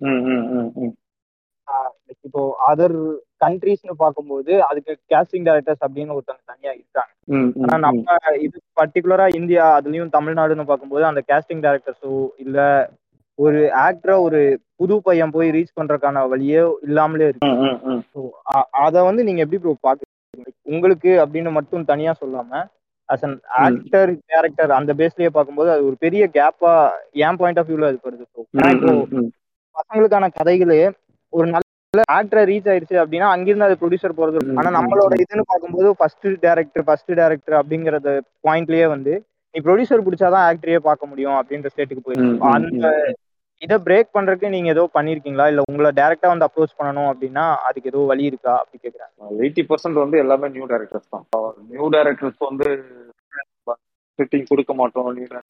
இப்போ அதர் கண்ட்ரீஸ்னு பார்க்கும்போது அதுக்கு கேஸ்டிங் டைரக்டர்ஸ் அப்படின்னு ஒருத்தவங்க தனியா இருக்காங்க. ஆனா. நம்ம இது பர்டிகுலரா இந்தியா அதுலயும் தமிழ்நாடுன்னு பார்க்கும்போது அந்த கேஸ்டிங் டைரக்டர்ஸோ இல்ல ஒரு ஆக்டரை ஒரு புது பையன் போய் ரீச் பண்றதுக்கான வழியோ இல்லாமலே இருக்கு. அதை வந்து நீங்க எப்படி ப்ரோ பாக்குறீங்க? உங்களுக்கு அப்படின்னு மட்டும் தனியா சொல்லாம அஸ் அன் ஆக்டர் கேரக்டர் அந்த பேஸ்லயே பார்க்கும்போது அது ஒரு பெரிய கேப்பா என் பாயிண்ட் ஆஃப் வியூல அது வருது ம், ம், ம். பசங்களுக்கான கதைகளே ஒரு நல்ல ஆக்டரை ரீச் ஆயிடுச்சு அப்படின்னா அங்கிருந்து அது ப்ரொடியூசர் போறது ஆனா நம்மளோட. இதுன்னு பார்க்கும்போது ஃபர்ஸ்ட் டேரக்டர் ஃபர்ஸ்ட் டேரக்டர் அப்படிங்கறது பாயிண்ட்லயே வந்து நீ ப்ரொடியூசர் பிடிச்சாதான் ஆக்டரையே பார்க்க முடியும் அப்படின்ற ஸ்டேட்டுக்கு ம், போயிருக்கு ம், அந்த. இதை பிரேக் பண்றதுக்கு நீங்க ஏதோ பண்ணிருக்கீங்களா? இல்ல உங்களை டைரக்டா வந்து அப்ரோச் பண்ணணும் அப்படின்னா அதுக்கு ஏதோ வழி இருக்கா? அப்படி கேக்குறேன் எயிட்டி பர்சன்ட் வந்து எல்லாமே நியூ டேரக்டர்ஸ் தான். நியூ டேரக்டர்ஸ் வந்து ஃபிட்டிங் கொடுக்க மாட்டோம்.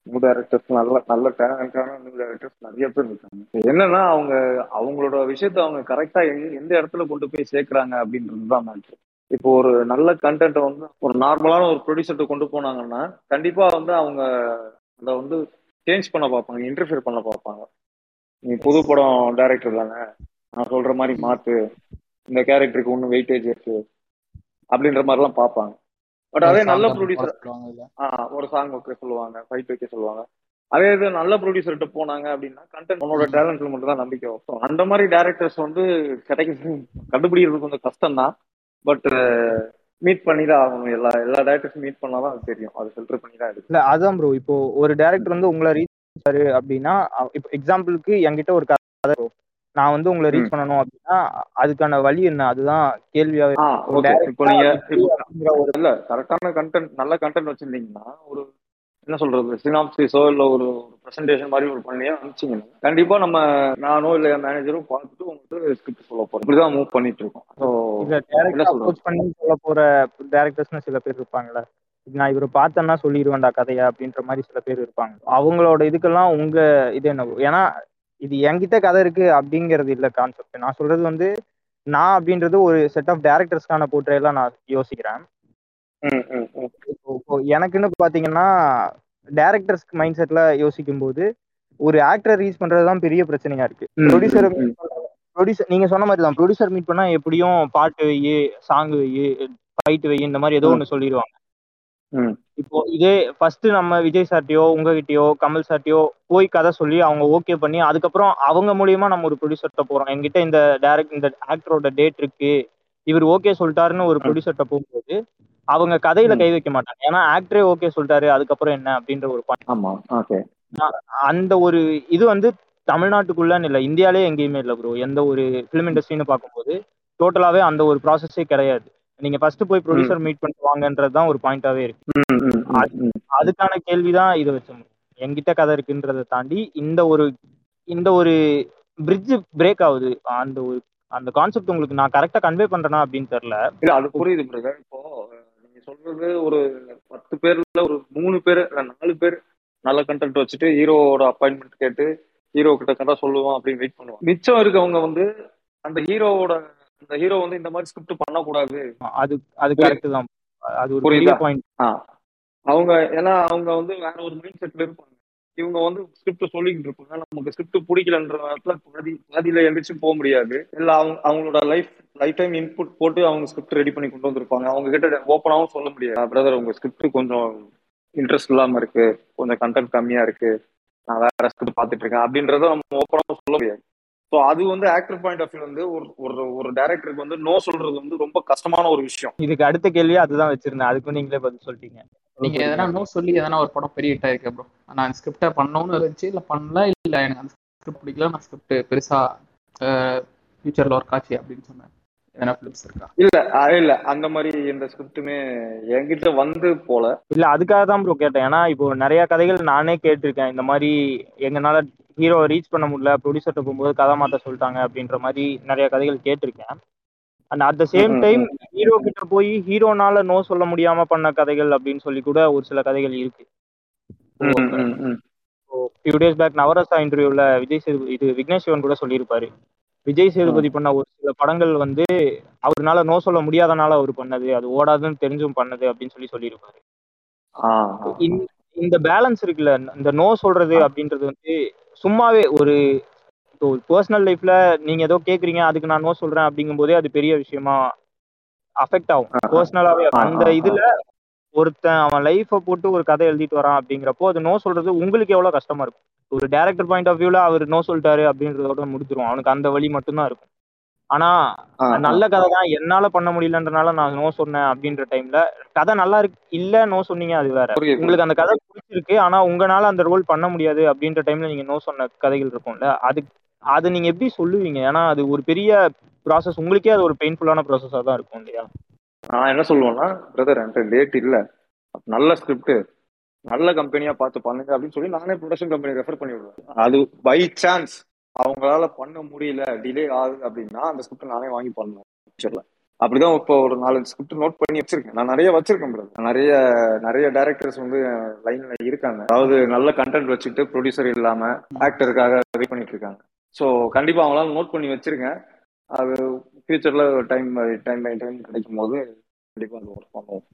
நியூ டேரக்டர்ஸ் நல்ல நல்ல டேலண்டான நியூ டேரக்டர்ஸ் நிறைய பேர் இருக்காங்க. என்னன்னா அவங்க அவங்களோட விஷயத்த அவங்க கரெக்டா எந்த இடத்துல கொண்டு போய் சேர்க்கறாங்க அப்படின்றது தான் மேட்ரு இப்போ ஒரு நல்ல கண்டென்ட்டை வந்து ஒரு நார்மலான ஒரு ப்ரொடியூசர்கிட்ட கொண்டு போனாங்கன்னா கண்டிப்பா வந்து அவங்க அதை வந்து சேஞ்ச் பண்ண பார்ப்பாங்க இன்டர்ஃபியர் பண்ண பார்ப்பாங்க. நீ புது படம் டைரக்டர் தானே? நான் சொல்ற மாதிரி மாத்து. இந்த கேரக்டருக்கு ஒன்றும் வெயிட்டேஜ் இருக்கு. அப்படின்ற மாதிரிலாம் பார்ப்பாங்க. பட் அதே நல்ல ப்ரொடியூசர் ஒரு சாங் வைக்க சொல்லுவாங்க ஃபைட் வைக்க சொல்லுவாங்க. அதே இது நல்ல ப்ரொடியூசர்கிட்ட போனாங்க அப்படின்னா கண்டென்ட் உன்னோட டேலண்ட்ல மட்டும் தான் நம்பிக்கை வைப்போம் அந்த மாதிரி டேரக்டர்ஸ் வந்து கிடைக்கிறது கண்டுபிடிக்கிறது கொஞ்சம் கஷ்டம் தான் பட் மீட் பண்ணி தான் ஆகணும். எல்லா எல்லா டேரக்டர்ஸும் மீட் பண்ணாதான் அது தெரியும். அது ஃபில்டர் பண்ணி தான் எடுக்கும். இல்ல அதான் ப்ரோ இப்போ ஒரு டேரக்டர் வந்து உங்களை பண்ணாரு அப்படின்னா இப்போ எக்ஸாம்பிளுக்கு என்கிட்ட ஒரு கதை. நான் வந்து உங்களை ரீச் பண்ணணும் அப்படின்னா அதுக்கான வழி என்ன? அதுதான் கேள்வியாவே இப்போ நீங்க இல்ல கரெக்டான கண்டென்ட் நல்ல கண்டென்ட் வச்சிருந்தீங்கன்னா ஒரு என்ன சொல்றது சினாப்சிஸோ இல்ல ஒரு பிரசன்டேஷன் மாதிரி ஒரு பண்ணியே அனுப்பிச்சிங்கன்னா கண்டிப்பா நம்ம நானோ இல்ல என் மேனேஜரும் பார்த்துட்டு உங்களுக்கு ஸ்கிரிப்ட் சொல்ல போறோம். இப்படிதான் மூவ் பண்ணிட்டு இருக்கோம். ஸோ சொல்ல போற டேரக்டர்ஸ்னு சில பேர் இருப்பாங்கல்ல. இது நான் இவரை பார்த்தேன்னா சொல்லிடுவேன்டா கதையா அப்படின்ற மாதிரி சில பேர் இருப்பாங்க அவங்களோட இதுக்கெல்லாம் உங்க இது என்ன? ஏன்னா இது என்கிட்ட கதை இருக்கு அப்படிங்கிறது இல்ல கான்செப்ட் நான் சொல்றது வந்து நான் அப்படின்றது ஒரு செட் ஆஃப் டேரக்டர்ஸ்க்கான போர்ட்ரேலாம் நான் யோசிக்கிறேன் எனக்குன்னு பாத்தீங்கன்னா டேரக்டர்ஸ் மைண்ட் செட்ல யோசிக்கும் போது ஒரு ஆக்டரை ரீச் பண்றதுதான் பெரிய பிரச்சனையா இருக்கு ப்ரொடியூசர். ப்ரொடியூசர் நீங்க சொன்ன மாதிரி தான் ப்ரொடியூசர் மீட் பண்ணா எப்படியும் பாட்டு வை சாங் வை ஃபைட் வை இந்த மாதிரி ஏதோ. ஒன்று சொல்லிடுவாங்க. இப்போ இதே ஃபர்ஸ்ட் நம்ம விஜய் சார்ட்டியோ உங்ககிட்டயோ கமல் சார்ட்டியோ போய் கதை சொல்லி அவங்க ஓகே பண்ணி அதுக்கப்புறம் அவங்க மூலியமா நம்ம ஒரு ப்ரொடியூசர்கிட்ட போறோம். எங்கிட்ட இந்த டேரக்ட் இந்த ஆக்டரோட டேட் இருக்கு. இவர் ஓகே சொல்லிட்டாருன்னு ஒரு. ப்ரொடியூசர்கிட்ட போகும்போது அவங்க கதையில. கை வைக்க மாட்டாங்க. ஏன்னா ஆக்டரே ஓகே சொல்லிட்டாரு அதுக்கப்புறம் என்ன அப்படின்ற ஒரு ஓகே அந்த ஒரு இது வந்து தமிழ்நாட்டுக்குள்ளன்னு இல்லை இந்தியாலே எங்கேயுமே இல்லை ப்ரோ எந்த ஒரு ஃபிலிம் இண்டஸ்ட்ரின்னு பார்க்கும்போது டோட்டலாவே அந்த ஒரு ப்ராசஸே கிடையாது. நீங்க ஃபர்ஸ்ட் போய் ப்ரொடியூசர் மீட் பண்ணிட்டு வாங்கன்றது தான் ஒரு பாயிண்டாவே இருக்கு. அதுக்கான கேள்விதான் இதை வச்ச என்கிட்ட கதை இருக்குன்றதை தாண்டி இந்த ஒரு இந்த ஒரு பிரிட்ஜ் பிரேக் ஆகுது. அந்த ஒரு அந்த கான்செப்ட் உங்களுக்கு நான் கரெக்டா கன்வே பண்றேனா அப்படின்னு தெரியல. இல்ல அது புரியுது பிரதர் இப்போ நீங்க சொல்றது ஒரு பத்து பேர்ல ஒரு மூணு பேர் இல்ல நாலு பேர் நல்ல கண்டென்ட் வச்சுட்டு ஹீரோவோட அப்பாயின்மெண்ட் கேட்டு ஹீரோ கிட்ட கதை சொல்லுவோம் அப்படின்னு வெயிட் பண்ணுவாங்க மிச்சம் இருக்கவங்க வந்து அந்த ஹீரோவோட அந்த ஹீரோ வந்து இந்த மாதிரி ஸ்கிரிப்ட் பண்ணக்கூடாது. அது அது. கரெக்ட் தான். அது ஒரு பெரிய? பாயிண்ட் அவங்க ஏன்னா அவங்க வந்து வேற ஒரு மைண்ட் செட்ல இருப்பாங்க. இவங்க வந்து ஸ்கிரிப்ட் சொல்லிக்கிட்டு இருப்பாங்க. நமக்கு ஸ்கிரிப்ட் பிடிக்கலன்ற நேரத்துல பாதி பாதியில எழுந்திரிச்சு போக முடியாது. இல்ல அவங்க அவங்களோட லைஃப் லைஃப் டைம் இன்புட் போட்டு அவங்க ஸ்கிரிப்ட் ரெடி பண்ணி கொண்டு வந்திருப்பாங்க. அவங்க கிட்ட ஓப்பனாவும் சொல்ல முடியாது. பிரதர் உங்க ஸ்கிரிப்ட் கொஞ்சம் இன்ட்ரெஸ்ட் இல்லாம இருக்கு. கொஞ்சம் கண்டென்ட் கம்மியா இருக்கு. நான் வேற ஸ்கிரிப்ட் பார்த்துட்டு இருக்கேன். அப்படின்றத நம்ம ஓப்பனாவும் சொல்ல முடியாது. ஸோ அது வந்து ஆக்டர் பாயிண்ட் ஆஃப் வியூ வந்து ஒரு ஒரு ஒரு டேரக்டருக்கு வந்து நோ சொல்றது வந்து ரொம்ப கஷ்டமான ஒரு விஷயம். இதுக்கு அடுத்த கேள்வி அதுதான் வச்சிருந்தேன். அதுக்கும் நீங்களே பதில் சொல்லிட்டீங்க. நீங்க எதனா நோ சொல்லி எதனா ஒரு படம் பெரிய ஹிட் ஆயிருக்கு ப்ரோ நான் ஸ்கிரிப்டை பண்ணணும்னு இருந்துச்சு. இல்ல பண்ணல இல்ல எனக்கு அந்த ஸ்கிரிப்ட் பிடிக்கல. நான் ஸ்கிரிப்ட் பெருசா ஃபியூச்சர்ல ஒர்க் ஆச்சு அப்படின்னு சொன்னேன். இல்ல இல்ல. அந்த மாதிரி எந்த ஸ்கிரிப்டுமே என்கிட்ட வந்து போல. இல்ல அதுக்காக தான் ப்ரோ கேட்டேன். ஏன்னா இப்போ நிறைய கதைகள் நானே கேட்டிருக்கேன். இந்த மாதிரி எங்கனால ஹீரோ ரீச் பண்ண முடியல. ப்ரொடியூசர்கிட்ட போகும்போது கதை மாத்த சொல்லிட்டாங்க அப்படின்ற மாதிரி நிறைய கதைகள் கேட்டிருக்கேன். And at the same time hero கிட்ட போய் ஹீரோனால நோ சொல்ல முடியாம பண்ண கதைகள் அப்படின்னு சொல்லி கூட ஒரு சில கதைகள் இருக்கு. ஃபியூ டேஸ் பேக் நவரசா இன்டர்வியூல விஜய் இது விக்னேஷ் சிவன் கூட சொல்லியிருப்பாரு. விஜய் சேதுபதி பண்ண ஒரு சில படங்கள் வந்து அவருனால நோ சொல்ல முடியாதனால அவர் பண்ணது. அது ஓடாதுன்னு தெரிஞ்சும் பண்ணது அப்படின்னு சொல்லி சொல்லியிருப்பாரு. இந்த- பேலன்ஸ் இருக்குல்ல இந்த நோ சொல்றது அப்படின்றது வந்து சும்மாவே ஒரு பர்சனல் லைஃப்ல நீங்க ஏதோ கேக்குறீங்க அதுக்கு நான் நோ சொல்றேன் அப்படிங்கும்போதே அது பெரிய விஷயமா அஃபெக்ட் ஆகும். பர்சனலாவே அந்த. இதுல ஒருத்தன் அவன் லைஃபை போட்டு ஒரு கதை எழுதிட்டு வரான் அப்படிங்கிறப்போ அது நோ சொல்றது உங்களுக்கு எவ்வளவு கஷ்டமா இருக்கும்? ஒரு டேரக்டர் பாயிண்ட் ஆஃப் வியூல அவர் நோ சொல்லிட்டாரு அப்படின்றதோட முடிச்சிரும் அவனுக்கு அந்த வழி மட்டும்தான் இருக்கும். ஆனா. நல்ல கதை தான். என்னால பண்ண முடியலன்றனால நான் நோ சொன்னேன் அப்படின்ற டைம்ல கதை நல்லா இருக்கு. இல்ல நோ சொன்னீங்க அது வேற. உங்களுக்கு அந்த கதை பிடிச்சிருக்கு ஆனா உங்களால அந்த ரோல் பண்ண முடியாது அப்படின்ற டைம்ல நீங்க நோ சொன்ன கதைகள் இருக்கும்ல அது அது நீங்க எப்படி சொல்லுவீங்க? ஏன்னா அது ஒரு பெரிய ப்ராசஸ் உங்களுக்கே அது ஒரு பெயின்ஃபுல்லான ப்ராசஸா தான் இருக்கும் இல்லையா? நான் என்ன சொல்லுவேன்னா பிரதர் என்கிட்ட டேட் இல்ல. நல்ல ஸ்கிரிப்ட் நல்ல கம்பெனியா பார்த்து பண்ணுங்க அப்படின்னு சொல்லி நானே ப்ரொடக்ஷன் கம்பெனி ரெஃபர் பண்ணி விடுவேன் அது பை சான்ஸ் அவங்களால பண்ண முடியல டிலே ஆகுது அப்படின்னா அந்த ஸ்கிரிப்ட் நானே வாங்கி பண்ணுவேன். ஃபியூச்சர்ல அப்படிதான் இப்போ ஒரு நாலஞ்சு ஸ்கிரிப்ட் நோட் பண்ணி வச்சிருக்கேன். நான் நிறைய வச்சிருக்கேன் பிரதர் நிறைய நிறைய டேரக்டர்ஸ் வந்து லைன்ல இருக்காங்க. அதாவது நல்ல கண்டென்ட் வச்சுட்டு ப்ரொடியூசர் இல்லாம ஆக்டருக்காக வெயிட் பண்ணிட்டு இருக்காங்க. ஸோ கண்டிப்பா அவங்களால நோட் பண்ணி வச்சிருக்கேன். அது ஃபியூச்சர்ல டைம் டைம் பை டைம் கிடைக்கும் போது கண்டிப்பா அது ஒர்க் பண்ணுவோம்.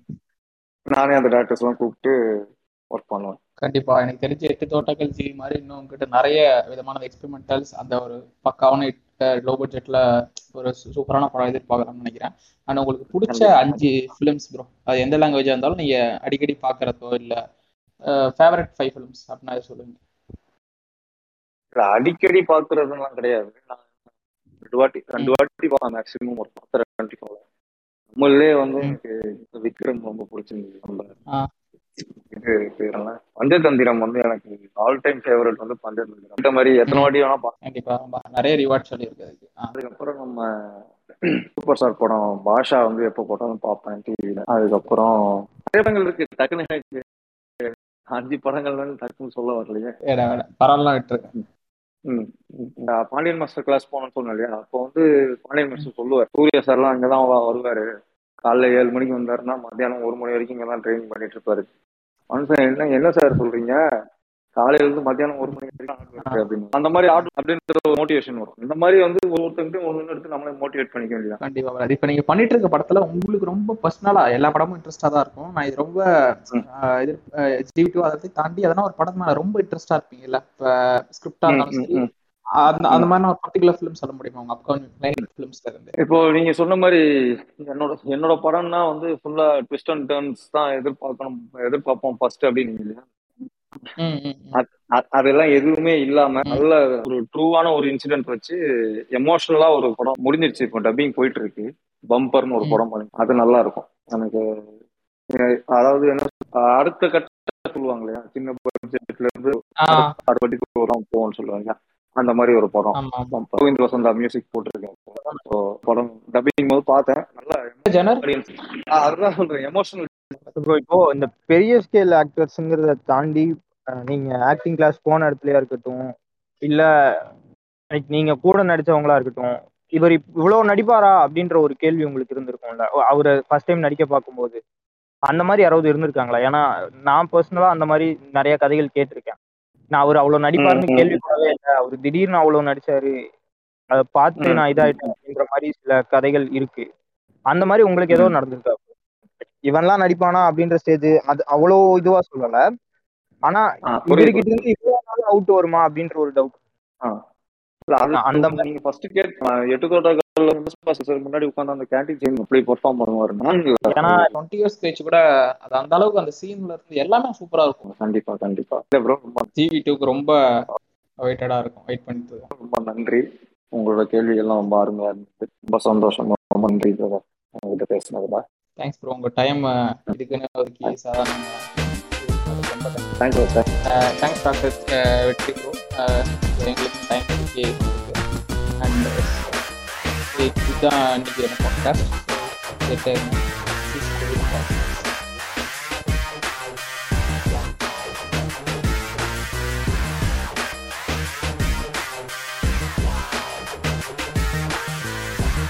நானே அந்த டேரக்டர்ஸ் எல்லாம் கூப்பிட்டு ஒர்க் பண்ணுவேன். கண்டிப்பா. எனக்கு தெரிஞ்ச எட்டு தோட்டங்கள் ஜி மாதிரி இன்னும் உங்ககிட்ட நிறைய விதமான எக்ஸ்பெரிமெண்டல்ஸ் அந்த ஒரு பக்காவான லோ பட்ஜெட்ல ஒரு சூப்பரான படம் எதிர்பார்க்கலாம்னு நினைக்கிறேன். ஆனா உங்களுக்கு பிடிச்ச. அஞ்சு ஃபிலிம்ஸ் ப்ரோ அது எந்த லாங்குவேஜா இருந்தாலும் நீங்க அடிக்கடி பாக்குறதோ இல்ல ஃபேவரட் ஃபைவ் ஃபிலிம்ஸ் அப்படின்னா சொல்லுங்க அடிக்கடி பாக்குறதுலாம் கிடையாது. ரெண்டு வாட்டி ரெண்டு வாட்டி மேக்ஸிமம் ஒரு பத்து ரெண்டு நம்மளே வந்து. எனக்கு விக்ரம் ரொம்ப பிடிச்சிருந்தது நம்ம. இது பேர் என்ன பஞ்சதந்திரம் வந்து எனக்கு ஆல் டைம் ஃபேவரட் வந்து பஞ்சதந்திரம். இந்த மாதிரி எத்தனை. வாட்டி வேணா கண்டிப்பா நிறைய ரிவார்ட் சொல்லியிருக்கு அதுக்கு ஆ, அதுக்கப்புறம் நம்ம சூப்பர் ஸ்டார் படம் பாஷா வந்து எப்போ போட்டாலும் பார்ப்பேன் டிவியில அதுக்கப்புறம் நிறைய படங்கள் இருக்கு. எனக்கு அஞ்சு படங்கள் வந்து டக்குன்னு சொல்ல வரலையே. பரவாயில்லாம் விட்டுருக்கேன். இந்த பாண்டியன் மாஸ்டர் கிளாஸ் போனோம்னு சொன்னேன் இல்லையா? அப்போ வந்து பாண்டியன் மாஸ்டர் சொல்லுவார். சூர்யா சார்லாம் அங்கதான் வ- வருவாரு. காலைல ஏழு மணிக்கு வந்தாருன்னா மத்தியானம் ஒரு மணி வரைக்கும் இங்கதான் ட்ரைனிங் பண்ணிட்டு இருப்பாரு. மனுஷன் என்ன என்ன சார் சொல்றீங்க? காலையில இருந்து மத்தியானம் ஒரு மணி வரைக்கும் அப்படின்னு. அந்த மாதிரி ஆர்டர் அப்படின்ற ஒரு மோட்டிவேஷன் வரும். இந்த மாதிரி வந்து ஒவ்வொருத்தருக்கும் ஒன்று எடுத்து நம்மளே மோட்டிவேட் பண்ணிக்க வேண்டியதான் கண்டிப்பா brother. இப்ப நீங்க பண்ணிட்டு இருக்க படத்துல உங்களுக்கு ரொம்ப பர்சனலா எல்லா படமும் இன்ட்ரெஸ்டா தான் இருக்கும். நான் இது ரொம்ப இது ஜிவி டூ அதை தாண்டி அதெல்லாம் ஒரு படம் மேல ரொம்ப இன்ட்ரெஸ்டா இருப்பீங்கல்ல? இப்ப ஸ்கிரிப்டா இருந்தாலும். அந்த மாதிரி ஒரு பர்டிகுலர் ஃபிலிம் சொல்ல முடியுமா? உங்க அப்கமிங் ஃபிலிம்ஸ்ல இருந்து? இப்போ நீங்க சொன்ன மாதிரி என்னோட என்னோட படம்னா வந்து ஃபுல்லா ட்விஸ்ட் அண்ட் டர்ன்ஸ் தான் எதிர்பார்க்கணும் எதிர்பார்ப்போம் ஃபர்ஸ்ட் அப்படின்னு அதெல்லாம் எதுவுமே இல்லாம நல்ல ஒரு ட்ரூவான ஒரு இன்சிடென்ட் வச்சு எமோஷனலா ஒரு படம் முடிஞ்சிருச்சு இப்போ டப்பிங் போயிட்டு இருக்கு பம்பர்னு ஒரு. படம் பண்ணி அது நல்லா இருக்கும் எனக்கு அதாவது என்ன அடுத்த கட்ட சொல்லுவாங்க இல்லையா? சின்ன பட்ஜெட்ல இருந்து அடுத்த பட்ஜெட் ஒரு போகும்னு சொல்லுவாங்க அந்த மாதிரி ஒரு படம். கோவிந்த் வசந்தா மியூசிக் போட்டிருக்கேன். ஸோ படம் டப்பிங் போது பார்த்தேன். நல்லா அதுதான் சொல்றேன். எமோஷனல் இப்போ இந்த பெரிய ஸ்கேல் ஆக்டர்ஸுங்கிறத தாண்டி நீங்க ஆக்டிங் கிளாஸ் போன இடத்துலயா இருக்கட்டும் இல்ல like நீங்க கூட நடிச்சவங்களா இருக்கட்டும் இவர் இப்- இவ்வளவு நடிப்பாரா அப்படின்ற ஒரு கேள்வி உங்களுக்கு இருந்திருக்கும்ல. அவரை ஃபர்ஸ்ட் டைம் நடிக்க பார்க்கும்போது அந்த மாதிரி யாராவது இருந்திருக்காங்களா? ஏன்னா நான் பர்சனலா அந்த மாதிரி நிறைய கதைகள் கேட்டிருக்கேன். நான் அவர் அவ்வளவு நடிப்பாருன்னு. கேள்விப்படவே இல்லை. அவர் திடீர்னு அவ்வளவு நடிச்சாரு. அதை பார்த்து நான் இதாயிட்டேன் அப்படின்ற மாதிரி சில கதைகள் இருக்கு. அந்த மாதிரி உங்களுக்கு ஏதோ. நடந்திருக்கா இவன்லாம் நடிப்பானா அப்படின்ற ஸ்டேஜ் அது அவ்வளோ இதுவா சொல்லல. ஆனா. இவர்கிட்ட இருந்து இவ்வளவு நாள் அவுட் வருமா அப்படின்ற ஒரு டவுட் அந்த நீங்க ஃபர்ஸ்ட் கேட் எட்டு வந்து சார் முன்னாடி உட்காந்து அந்த கேண்டீன் சீன் எப்படி பெர்ஃபார்ம் பண்ணுவாரு ஏன்னா டுவெண்ட்டி இயர்ஸ் கழிச்சு கூட அது அந்த அளவுக்கு அந்த சீன்ல இருந்து எல்லாமே சூப்பரா இருக்கும். கண்டிப்பா கண்டிப்பா. ரொம்ப ஜிவி டூக்கு ரொம்ப வெயிட்டடா இருக்கும். வெயிட் பண்ணிட்டு. ரொம்ப நன்றி. உங்களோட கேள்வி எல்லாம் ரொம்ப அருமையா இருந்துச்சு ரொம்ப சந்தோஷம். ரொம்ப நன்றி. உங்ககிட்ட பேசினதுல. தேங்க்ஸ் ப்ரோ உங்க டைம் இதுக்குன்னு ஒதுக்கி சாதாரண thank you sir thanks doctor Vetri bro எங்களுக்கு டைம் ஒதுக்கி அண்ட் இதுதான் இன்னைக்கு பாட்காஸ்ட்